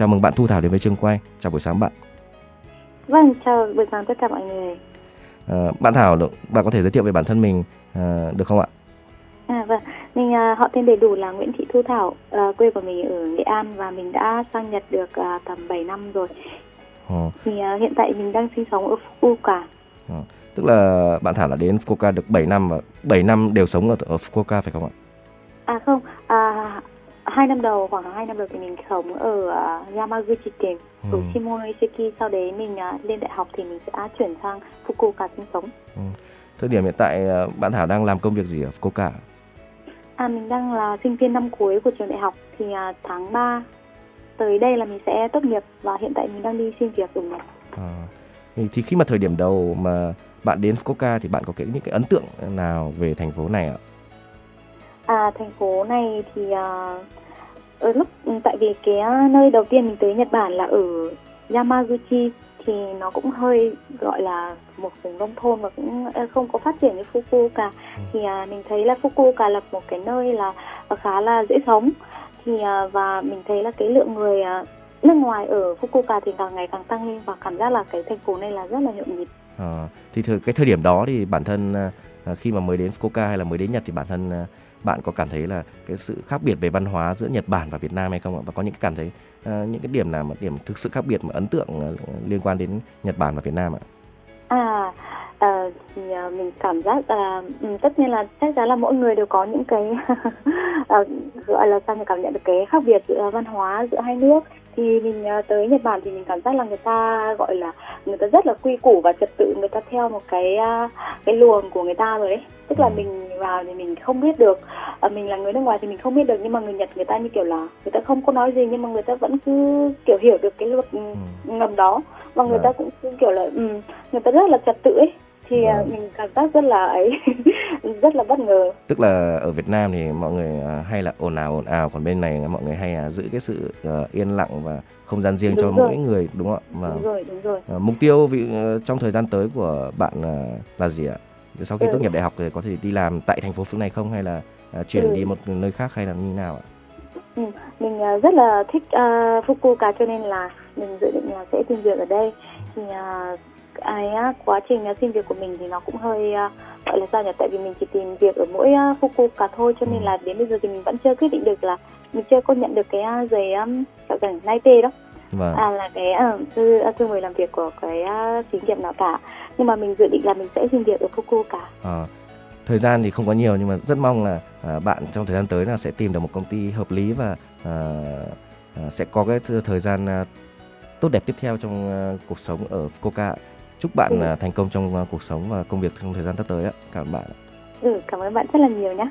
Chào mừng bạn Thu Thảo đến với trường quay. Chào buổi sáng bạn. Vâng, chào buổi sáng tất cả mọi người. À, bạn Thảo, bạn có thể giới thiệu về bản thân mình à, được không ạ? À vâng, mình uh, họ tên đầy đủ là Nguyễn Thị Thu Thảo, uh, quê của mình ở Nghệ An và mình đã sang Nhật được uh, tầm 7 năm rồi. Ồ. Thì uh, hiện tại mình đang sinh sống ở Fukuoka. Ồ. Tức là bạn Thảo đã đến Fukuoka được 7 năm và 7 năm đều sống ở, ở Fukuoka phải không ạ? À không, à, hai năm đầu khoảng hai năm đầu thì mình sống ở uh, Yamaguchi tỉnh ừ. ở Shimonoseki sau đấy mình uh, lên đại học thì mình sẽ chuyển sang Fukuoka sinh sống. Ừ. Thời điểm hiện tại uh, bạn Thảo đang làm công việc gì ở Fukuoka? À mình đang là sinh viên năm cuối của trường đại học thì uh, tháng 3 tới đây là mình sẽ tốt nghiệp và hiện tại mình đang đi xin việc ở Nhật. À, thì khi mà thời điểm đầu mà bạn đến Fukuoka thì bạn có cái những cái ấn tượng nào về thành phố này ạ? À thành phố này thì uh, ở lúc tại vì cái nơi đầu tiên mình tới Nhật Bản là ở Yamaguchi thì nó cũng hơi gọi là một vùng nông thôn và cũng không có phát triển như Fukuoka ừ. thì à, mình thấy là Fukuoka là một cái nơi là khá là dễ sống thì à, và mình thấy là cái lượng người à, nước ngoài ở Fukuoka thì càng ngày càng tăng lên và cảm giác là cái thành phố này là rất là nhộn nhịp. À, thì thời, cái thời điểm đó thì bản thân à, khi mà mới đến Fukuoka hay là mới đến Nhật thì bản thân à, bạn có cảm thấy là cái sự khác biệt về văn hóa giữa Nhật Bản và Việt Nam hay không ạ? Và có những cái cảm thấy uh, những cái điểm nào mà điểm thực sự khác biệt mà ấn tượng uh, liên quan đến Nhật Bản và Việt Nam ạ? À, uh, thì mình cảm giác là uh, tất nhiên là chắc chắn là mỗi người đều có những cái uh, gọi là sao mình cảm nhận được cái khác biệt giữa văn hóa giữa hai nước thì mình tới Nhật Bản thì mình cảm giác là người ta gọi là người ta rất là quy củ và trật tự người ta theo một cái cái luồng của người ta rồi đấy tức là ừ. mình vào thì mình không biết được à, mình là người nước ngoài thì mình không biết được nhưng mà người Nhật người ta như kiểu là người ta không có nói gì nhưng mà người ta vẫn cứ kiểu hiểu được cái luật ừ. ngầm đó và người à. ta cũng kiểu là um, người ta rất là trật tự ấy thì à. mình cảm giác rất là ấy rất là bất ngờ tức là ở Việt Nam thì mọi người à, hay là ồn ào ồn ào còn bên này mọi người hay là giữ cái sự uh, yên lặng và không gian riêng đúng cho rồi. mỗi người đúng không ạ đúng rồi đúng rồi uh, mục tiêu vì uh, trong thời gian tới của bạn uh, là gì ạ sau khi ừ. tốt nghiệp đại học thì có thể đi làm tại thành phố phương này không hay là uh, chuyển ừ. đi một nơi khác hay là như nào ạ? Ừ. Mình uh, rất là thích uh, Fukuoka cho nên là mình dự định là sẽ tìm việc ở đây. Thì uh, ai uh, quá trình uh, xin việc của mình thì nó cũng hơi uh, gọi là sao nhỉ? Tại vì mình chỉ tìm việc ở mỗi uh, Fukuoka thôi cho nên ừ. là đến bây giờ thì mình vẫn chưa quyết định được là mình chưa có nhận được cái uh, giấy um, gọi là Naite đó. Vâng. À là cái uh, thư thư mời làm việc của cái uh, xí nghiệp nào cả nhưng mà mình dự định là mình sẽ xin việc ở Fukuoka. À, thời gian thì không có nhiều nhưng mà rất mong là à, bạn trong thời gian tới là sẽ tìm được một công ty hợp lý và à, à, sẽ có cái thời gian à, tốt đẹp tiếp theo trong à, cuộc sống ở Fukuoka. Chúc bạn ừ. à, thành công trong à, cuộc sống và công việc trong thời gian sắp tới ạ. Cảm ơn bạn. Ừ, cảm ơn bạn rất là nhiều nhé.